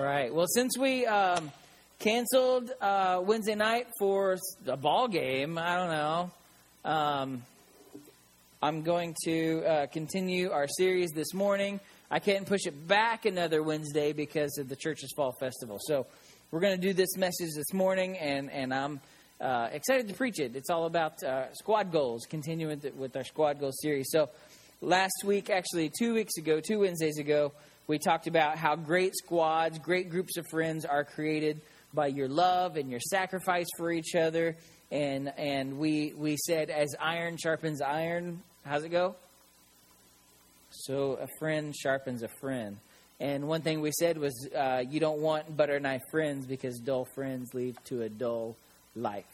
All right. Well, since we um, canceled uh, Wednesday night for a ball game, I don't know. Um, I'm going to uh, continue our series this morning. I can't push it back another Wednesday because of the church's fall festival. So we're going to do this message this morning, and and I'm uh, excited to preach it. It's all about uh, squad goals, continuing with our squad goals series. So last week, actually two weeks ago, two Wednesdays ago, we talked about how great squads, great groups of friends are created by your love and your sacrifice for each other. And and we we said as iron sharpens iron, how's it go? So a friend sharpens a friend. And one thing we said was uh, you don't want butter knife friends because dull friends lead to a dull life.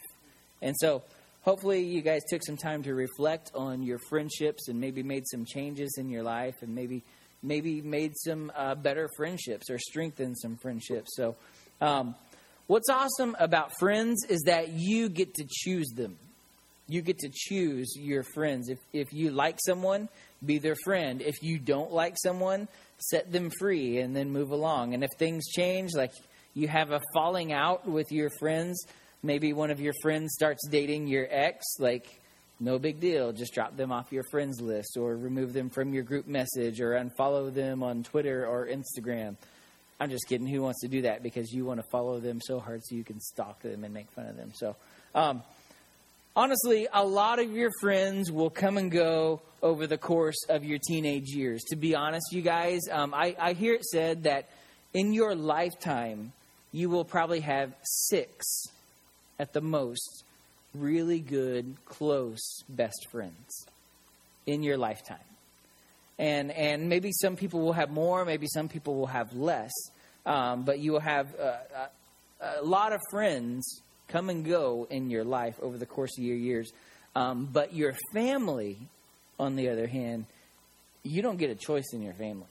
And so hopefully you guys took some time to reflect on your friendships and maybe made some changes in your life and maybe maybe made some uh, better friendships or strengthened some friendships. So um, what's awesome about friends is that you get to choose them. You get to choose your friends. If if you like someone, be their friend. If you don't like someone, set them free and then move along. And if things change, like you have a falling out with your friends, maybe one of your friends starts dating your ex, like no big deal. Just drop them off your friends list or remove them from your group message or unfollow them on Twitter or Instagram. I'm just kidding. Who wants to do that because you want to follow them so hard so you can stalk them and make fun of them? So, um, honestly, a lot of your friends will come and go over the course of your teenage years. To be honest, you guys, um, I, I hear it said that in your lifetime, you will probably have six at the most really good, close best friends in your lifetime. And, and maybe some people will have more, maybe some people will have less, um, but you will have a, a, a lot of friends come and go in your life over the course of your years. Um, but your family, on the other hand, you don't get a choice in your family.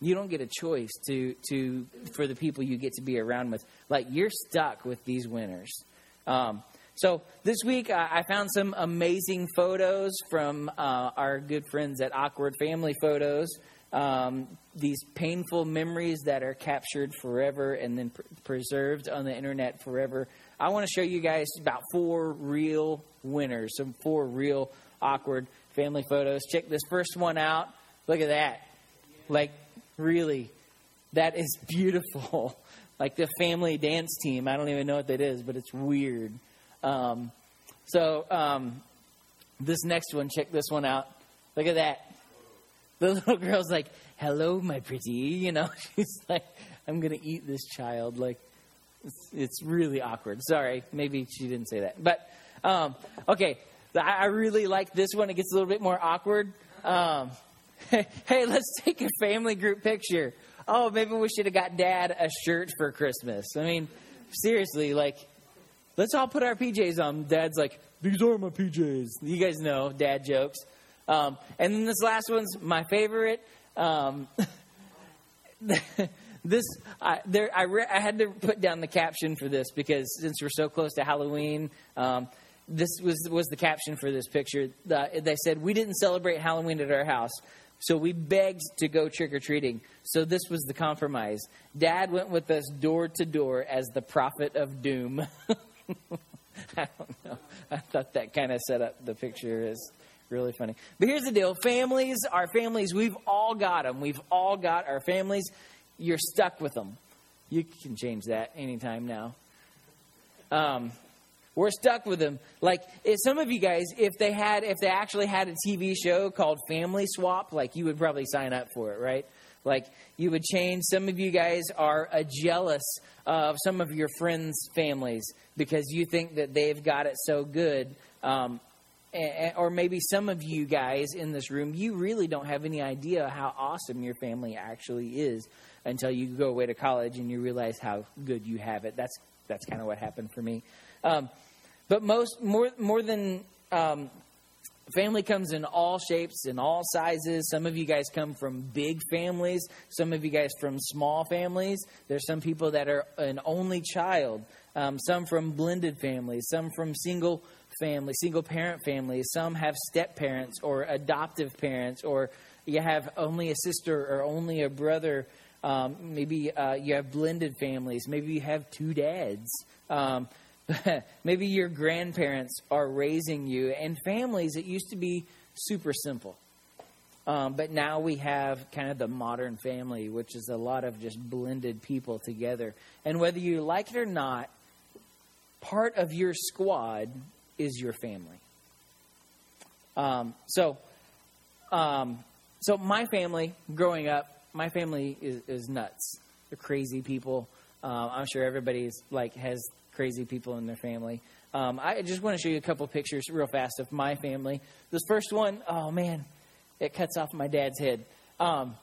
You don't get a choice to, to for the people you get to be around with. Like you're stuck with these winners. Um, so this week I found some amazing photos from uh, our good friends at Awkward Family Photos. Um, these painful memories that are captured forever and then pr- preserved on the internet forever I want to show you guys about four real winners, some four real awkward family photos. Check this first one out. Look at that. Like, really, that is beautiful. like the family dance team. I don't even know what that is, but it's weird. Um, so, um, this next one, check this one out. Look at that. The little girl's like, hello, my pretty. You know, she's like, I'm going to eat this child. Like, it's, it's really awkward. Sorry, maybe she didn't say that. But, um, okay, I really like this one. It gets a little bit more awkward. Um, hey, let's take a family group picture. Oh, maybe we should have got dad a shirt for Christmas. I mean, seriously, like, let's all put our PJs on. Dad's like, these are my PJs. You guys know dad jokes. Um, and then this last one's my favorite. Um, this I, there, I, re- I, had to put down the caption for this because since we're so close to Halloween, um, this was was the caption for this picture. Uh, they said we didn't celebrate Halloween at our house, so we begged to go trick or treating. So this was the compromise. Dad went with us door to door as the prophet of doom. I don't know. I thought that kind of set up the picture as really funny. But here's the deal families, our families, we've all got them. We've all got our families you're stuck with them. You can change that anytime now. Um, we're stuck with them. Like some of you guys, if they had, if they actually had a TV show called Family Swap, like you would probably sign up for it, right? Like you would change. Some of you guys are uh, jealous of some of your friends' families because you think that they've got it so good. Um, and, or maybe some of you guys in this room, you really don't have any idea how awesome your family actually is until you go away to college and you realize how good you have it. That's that's kind of what happened for me. Um, but most more more than um, family comes in all shapes and all sizes. Some of you guys come from big families. Some of you guys from small families. There's some people that are an only child. Um, some from blended families. Some from single family, single parent families. Some have step parents or adoptive parents, or you have only a sister or only a brother Um, maybe uh, you have blended families. Maybe you have two dads. Um, maybe your grandparents are raising you, and families that used to be super simple. Um, but now we have kind of the modern family, which is a lot of just blended people together. And whether you like it or not, part of your squad is your family. Um, so, um, so my family growing up, my family is, is nuts. They're crazy people. Uh, I'm sure everybody's like has crazy people in their family. Um, I just want to show you a couple pictures real fast of my family. This first one, oh man, it cuts off my dad's head. Um,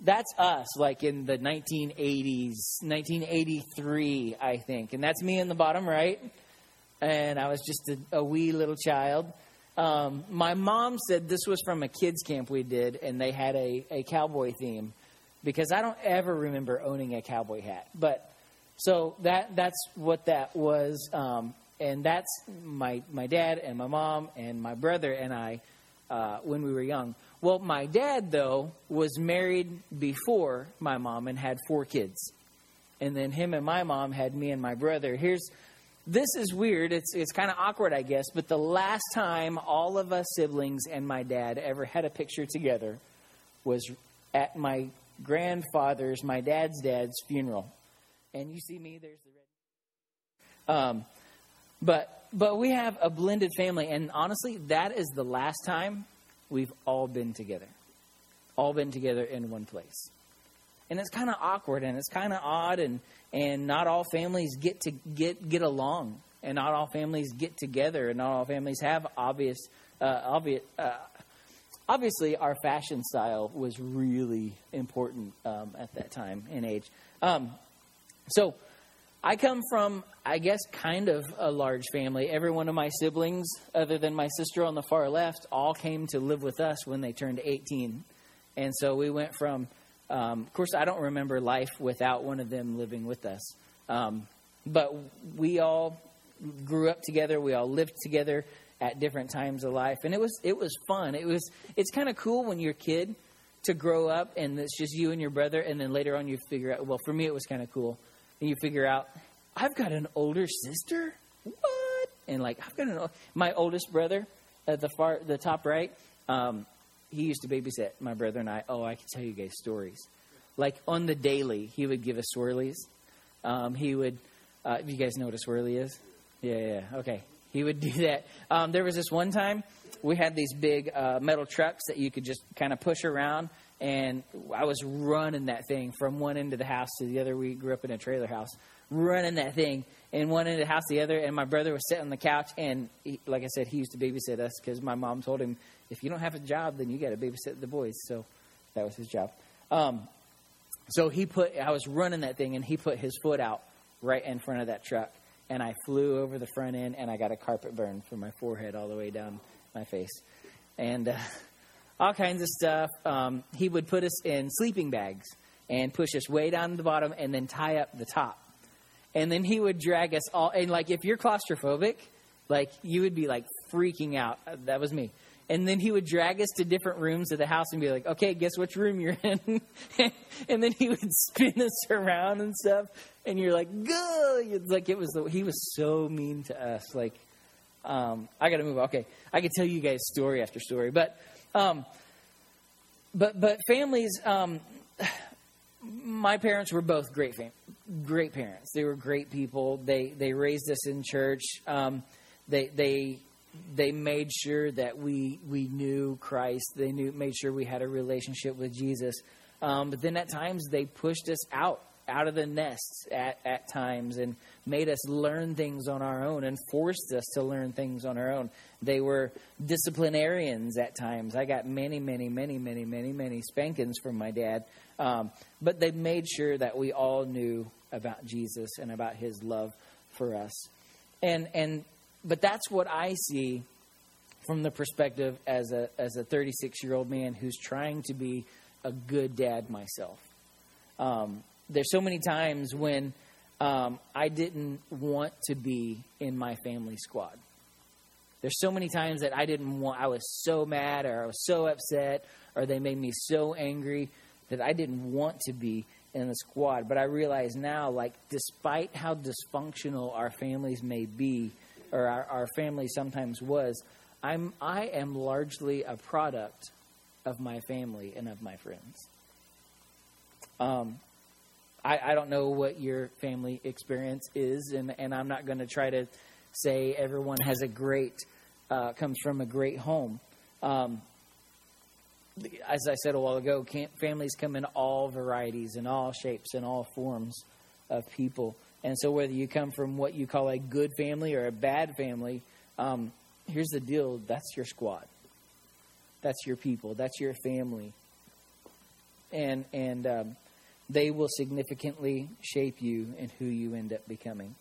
that's us, like in the 1980s, 1983, I think. And that's me in the bottom right. And I was just a, a wee little child. Um, my mom said this was from a kids' camp we did, and they had a, a cowboy theme because I don't ever remember owning a cowboy hat. But so that that's what that was. Um, and that's my, my dad and my mom and my brother and I uh, when we were young. Well, my dad, though, was married before my mom and had four kids. And then him and my mom had me and my brother. Here's this is weird. It's it's kind of awkward, I guess, but the last time all of us siblings and my dad ever had a picture together was at my grandfather's, my dad's dad's funeral. And you see me, there's the red. Um, but but we have a blended family, and honestly, that is the last time we've all been together, all been together in one place. And it's kind of awkward, and it's kind of odd, and and not all families get to get get along, and not all families get together, and not all families have obvious uh, obvious. Uh, obviously, our fashion style was really important um, at that time and age. Um, so I come from, I guess, kind of a large family. Every one of my siblings, other than my sister on the far left, all came to live with us when they turned 18. And so we went from, um, of course, I don't remember life without one of them living with us. Um, but we all grew up together. We all lived together at different times of life, and it was it was fun. It was it's kind of cool when you're a kid to grow up and it's just you and your brother, and then later on you figure out. Well, for me, it was kind of cool and you figure out, I've got an older sister. What? And like, I've got an my oldest brother at the far the top right. Um, he used to babysit my brother and I. Oh, I can tell you guys stories. Like on the daily, he would give us swirlies. Um, he would. Uh, you guys know what a swirly is? Yeah, yeah. Okay. He would do that. Um, there was this one time we had these big uh, metal trucks that you could just kind of push around and I was running that thing from one end of the house to the other. We grew up in a trailer house, running that thing in one end of the house to the other. And my brother was sitting on the couch, and he, like I said, he used to babysit us because my mom told him, if you don't have a job, then you got to babysit the boys. So that was his job. Um, so he put, I was running that thing, and he put his foot out right in front of that truck, and I flew over the front end, and I got a carpet burn from my forehead all the way down my face. And uh, all kinds of stuff. Um, he would put us in sleeping bags and push us way down the bottom and then tie up the top. And then he would drag us all. And like, if you're claustrophobic, like you would be like freaking out. That was me. And then he would drag us to different rooms of the house and be like, okay, guess which room you're in. and then he would spin us around and stuff. And you're like, go. It's like it was, the, he was so mean to us. Like, um, I got to move. Okay. I could tell you guys story after story. But, um, but but families. Um, my parents were both great fam- great parents. They were great people. They they raised us in church. Um, they they they made sure that we we knew Christ. They knew made sure we had a relationship with Jesus. Um, but then at times they pushed us out out of the nests at, at times and made us learn things on our own and forced us to learn things on our own. They were disciplinarians at times. I got many, many, many, many, many, many spankings from my dad. Um, but they made sure that we all knew about Jesus and about his love for us. And, and, but that's what I see from the perspective as a, as a 36 year old man who's trying to be a good dad myself. Um, there's so many times when um, I didn't want to be in my family squad. There's so many times that I didn't want, I was so mad or I was so upset or they made me so angry that I didn't want to be in the squad. But I realize now, like, despite how dysfunctional our families may be, or our, our family sometimes was, I'm, I am largely a product of my family and of my friends. Um, I, I don't know what your family experience is, and, and I'm not going to try to say everyone has a great, uh, comes from a great home. Um, as I said a while ago, families come in all varieties and all shapes and all forms of people. And so, whether you come from what you call a good family or a bad family, um, here's the deal that's your squad. That's your people. That's your family. And, and um, they will significantly shape you and who you end up becoming.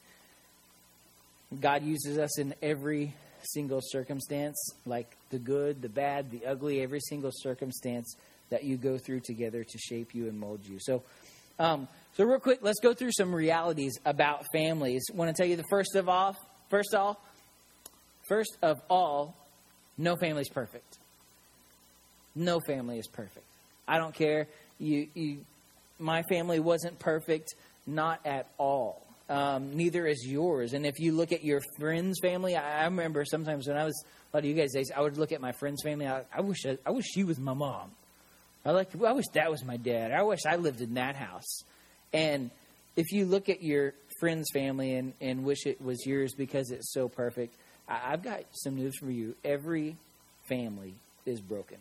God uses us in every single circumstance, like the good, the bad, the ugly, every single circumstance that you go through together to shape you and mold you. So, um, so real quick, let's go through some realities about families. Want to tell you the first of all, first of all, first of all, no family is perfect. No family is perfect. I don't care. You, you, my family wasn't perfect, not at all. Um, neither is yours. And if you look at your friend's family, I, I, remember sometimes when I was a lot of you guys days, I would look at my friend's family. I, I wish I, I, wish she was my mom. I like I wish that was my dad. I wish I lived in that house. And if you look at your friend's family and, and wish it was yours because it's so perfect, I, I've got some news for you. Every family is broken.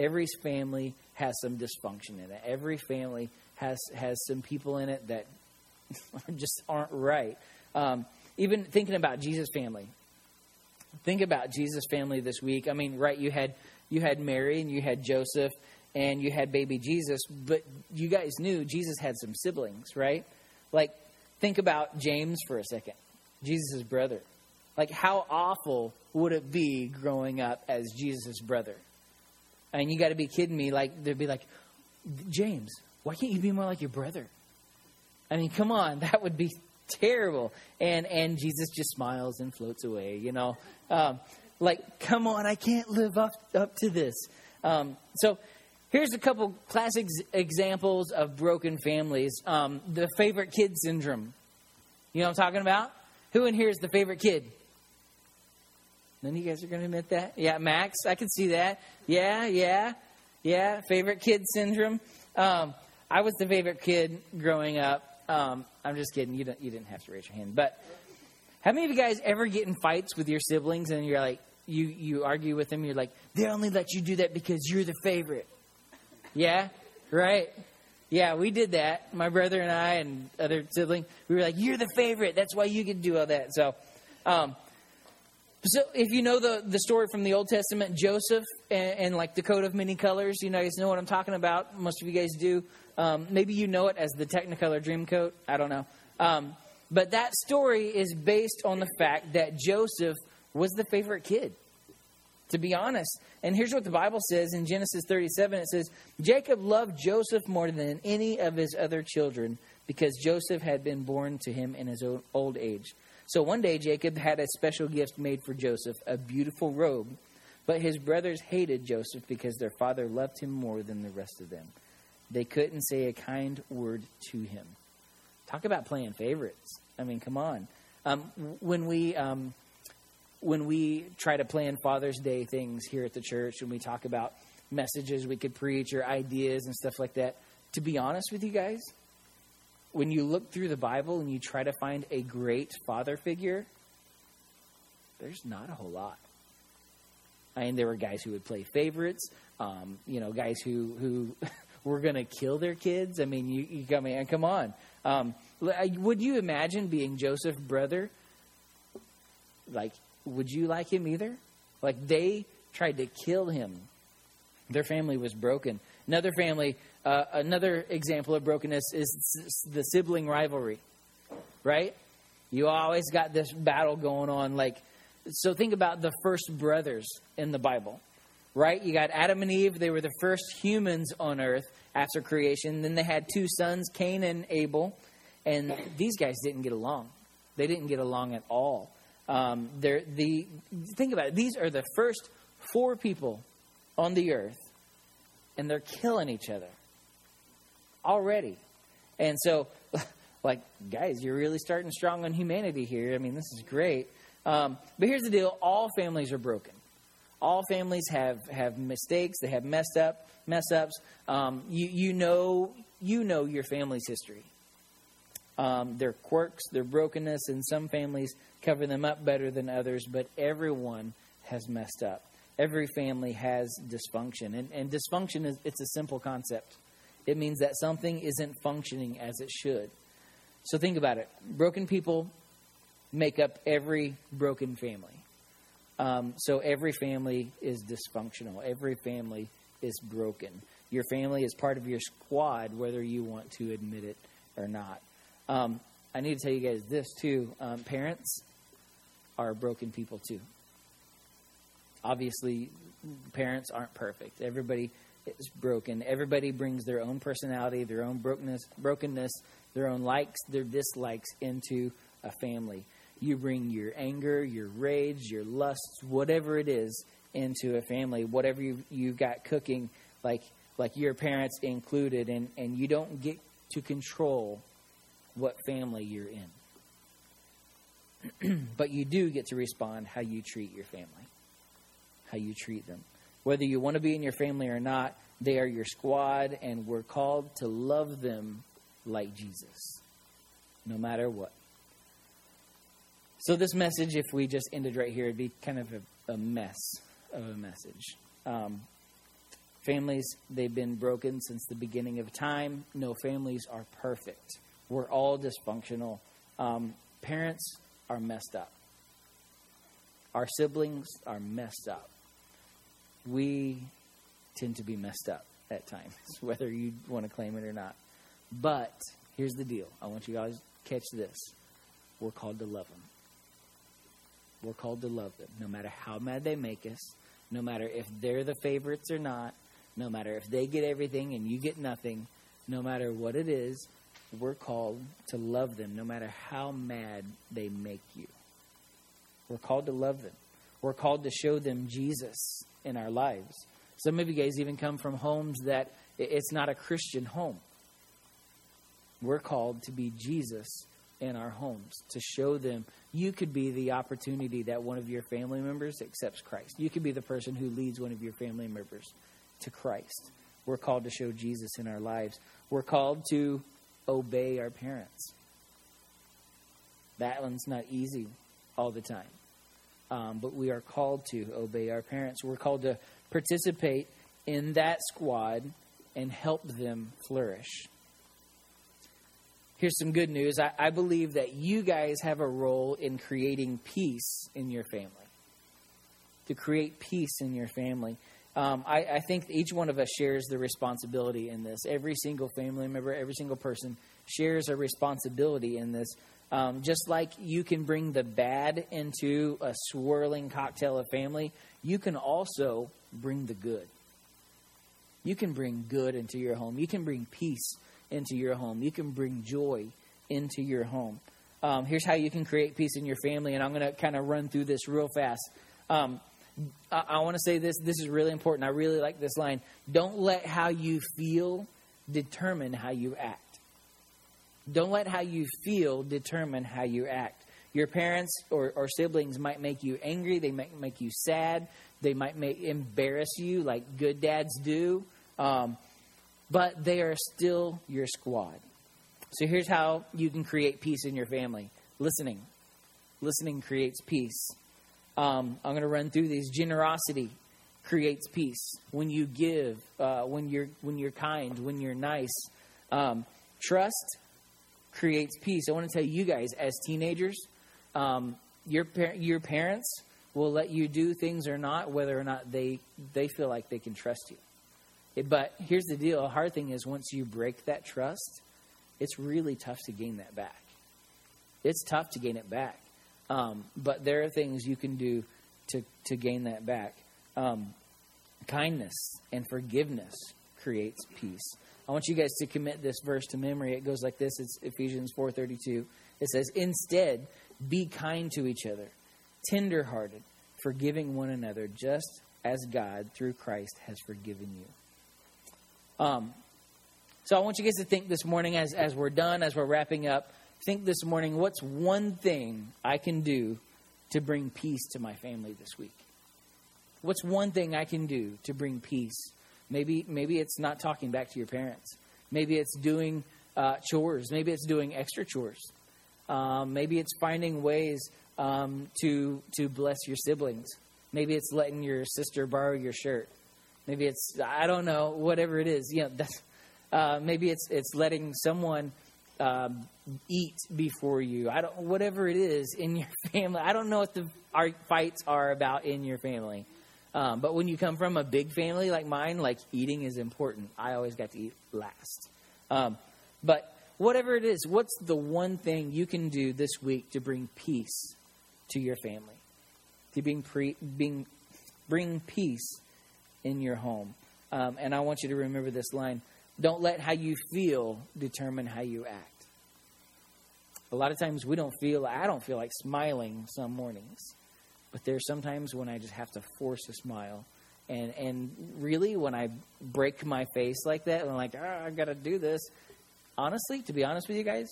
Every family has some dysfunction in it. Every family has has some people in it that just aren't right. Um, even thinking about Jesus' family. Think about Jesus' family this week. I mean, right? You had you had Mary and you had Joseph and you had baby Jesus, but you guys knew Jesus had some siblings, right? Like, think about James for a second, Jesus' brother. Like, how awful would it be growing up as Jesus' brother? Mean, you got to be kidding me. Like, they'd be like, James, why can't you be more like your brother? I mean, come on, that would be terrible. And and Jesus just smiles and floats away. You know, um, like, come on, I can't live up up to this. Um, so. Here's a couple classic examples of broken families. Um, the favorite kid syndrome. You know what I'm talking about? Who in here is the favorite kid? None of you guys are going to admit that? Yeah, Max, I can see that. Yeah, yeah, yeah. Favorite kid syndrome. Um, I was the favorite kid growing up. Um, I'm just kidding. You don't. You didn't have to raise your hand. But how many of you guys ever get in fights with your siblings and you're like, you you argue with them? You're like, they only let you do that because you're the favorite. Yeah, right. Yeah, we did that. My brother and I and other sibling. We were like, you're the favorite. That's why you can do all that. So. Um, so, if you know the, the story from the Old Testament, Joseph and, and, like the coat of many colors, you guys know what I'm talking about. Most of you guys do. Um, maybe you know it as the Technicolor Dreamcoat. I don't know. Um, but that story is based on the fact that Joseph was the favorite kid, to be honest. And here's what the Bible says in Genesis 37 it says, Jacob loved Joseph more than any of his other children because Joseph had been born to him in his old age. So one day Jacob had a special gift made for Joseph, a beautiful robe. But his brothers hated Joseph because their father loved him more than the rest of them. They couldn't say a kind word to him. Talk about playing favorites. I mean, come on. Um, when we um, when we try to plan Father's Day things here at the church, when we talk about messages we could preach or ideas and stuff like that, to be honest with you guys, when you look through the Bible and you try to find a great father figure, there's not a whole lot. I mean, there were guys who would play favorites, um, you know, guys who who were going to kill their kids. I mean, you, you come in, come on. Um, would you imagine being Joseph's brother? Like, would you like him either? Like, they tried to kill him. Their family was broken. Another family uh, another example of brokenness is the sibling rivalry, right? You always got this battle going on. Like, so think about the first brothers in the Bible, right? You got Adam and Eve. They were the first humans on earth after creation. Then they had two sons, Cain and Abel, and these guys didn't get along. They didn't get along at all. Um, they're the think about it. These are the first four people on the earth, and they're killing each other already. And so, like, guys, you're really starting strong on humanity here. I mean, this is great. Um, but here's the deal all families are broken. All families have, have mistakes, they have messed up, mess ups. Um, you, you, know, you know your family's history. Um, their quirks, their brokenness, and some families cover them up better than others, but everyone has messed up. Every family has dysfunction. And, and dysfunction is it's a simple concept. It means that something isn't functioning as it should. So think about it. Broken people make up every broken family. Um, so every family is dysfunctional. Every family is broken. Your family is part of your squad, whether you want to admit it or not. Um, I need to tell you guys this too. Um, parents are broken people too. Obviously, parents aren't perfect. Everybody is broken. Everybody brings their own personality, their own brokenness, brokenness, their own likes, their dislikes into a family. You bring your anger, your rage, your lusts, whatever it is, into a family. Whatever you you've got cooking, like like your parents included, and and you don't get to control what family you're in. but you do get to respond how you treat your family, how you treat them. Whether you want to be in your family or not, they are your squad, and we're called to love them like Jesus, no matter what. So, this message, if we just ended right here, it'd be kind of a, a mess of a message. Um, families, they've been broken since the beginning of time. No families are perfect. We're all dysfunctional. Um, parents are messed up. Our siblings are messed up. We tend to be messed up at times, whether you want to claim it or not. But here's the deal I want you guys to catch this. We're called to love them. We're called to love them, no matter how mad they make us, no matter if they're the favorites or not, no matter if they get everything and you get nothing, no matter what it is, we're called to love them, no matter how mad they make you. We're called to love them. We're called to show them Jesus in our lives. Some of you guys even come from homes that it's not a Christian home. We're called to be Jesus in our homes, to show them you could be the opportunity that one of your family members accepts Christ. You could be the person who leads one of your family members to Christ. We're called to show Jesus in our lives. We're called to obey our parents. That one's not easy all the time. Um, but we are called to obey our parents. We're called to participate in that squad and help them flourish here's some good news. I, I, believe that you guys have a role in creating peace in your family. To create peace in your family. Um, I, I, think each one of us shares the responsibility in this. Every single family member, every single person shares a responsibility in this. Um, just like you can bring the bad into a swirling cocktail of family, you can also bring the good. You can bring good into your home. You can bring peace into your home. You can bring joy into your home. Um, here's how you can create peace in your family, and I'm going to kind of run through this real fast. Um, I, I want to say this. This is really important. I really like this line. Don't let how you feel determine how you act. Don't let how you feel determine how you act. Your parents or, or siblings might make you angry. They might make you sad. They might make, embarrass you like good dads do. Um, but they are still your squad. So here's how you can create peace in your family listening. Listening creates peace. Um, I'm going to run through these. Generosity creates peace. When you give, uh, when you're when you're kind, when you're nice. Um, trust creates peace. I want to tell you guys, as teenagers, um, your par- your parents will let you do things or not, whether or not they they feel like they can trust you. But here's the deal: a hard thing is once you break that trust, it's really tough to gain that back. It's tough to gain it back. Um, but there are things you can do to to gain that back. Um, kindness and forgiveness creates peace. I want you guys to commit this verse to memory. It goes like this: It's Ephesians four thirty two. It says, "Instead, be kind to each other, tenderhearted, forgiving one another, just as God through Christ has forgiven you." Um, So I want you guys to think this morning as, as we're done, as we're wrapping up, think this morning what's one thing I can do to bring peace to my family this week? What's one thing I can do to bring peace? Maybe, maybe it's not talking back to your parents. Maybe it's doing uh, chores. Maybe it's doing extra chores. Um, maybe it's finding ways um, to to bless your siblings. Maybe it's letting your sister borrow your shirt. Maybe it's I don't know whatever it is. You know, that's, uh, maybe it's it's letting someone um, eat before you. I don't whatever it is in your family. I don't know what the our fights are about in your family. Um, but when you come from a big family like mine, like eating is important. I always got to eat last. Um, but whatever it is, what's the one thing you can do this week to bring peace to your family? To bring, pre, bring peace in your home. Um, and I want you to remember this line don't let how you feel determine how you act. A lot of times we don't feel, I don't feel like smiling some mornings. But there's sometimes when I just have to force a smile. And, and really, when I break my face like that, and I'm like, oh, I've got to do this. Honestly, to be honest with you guys,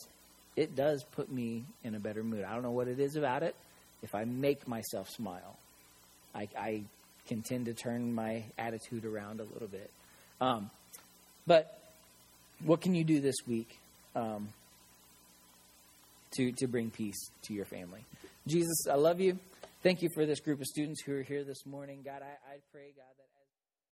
it does put me in a better mood. I don't know what it is about it. If I make myself smile, I, I can tend to turn my attitude around a little bit. Um, but what can you do this week um, to, to bring peace to your family? Jesus, I love you. Thank you for this group of students who are here this morning. God, I, I pray, God, that.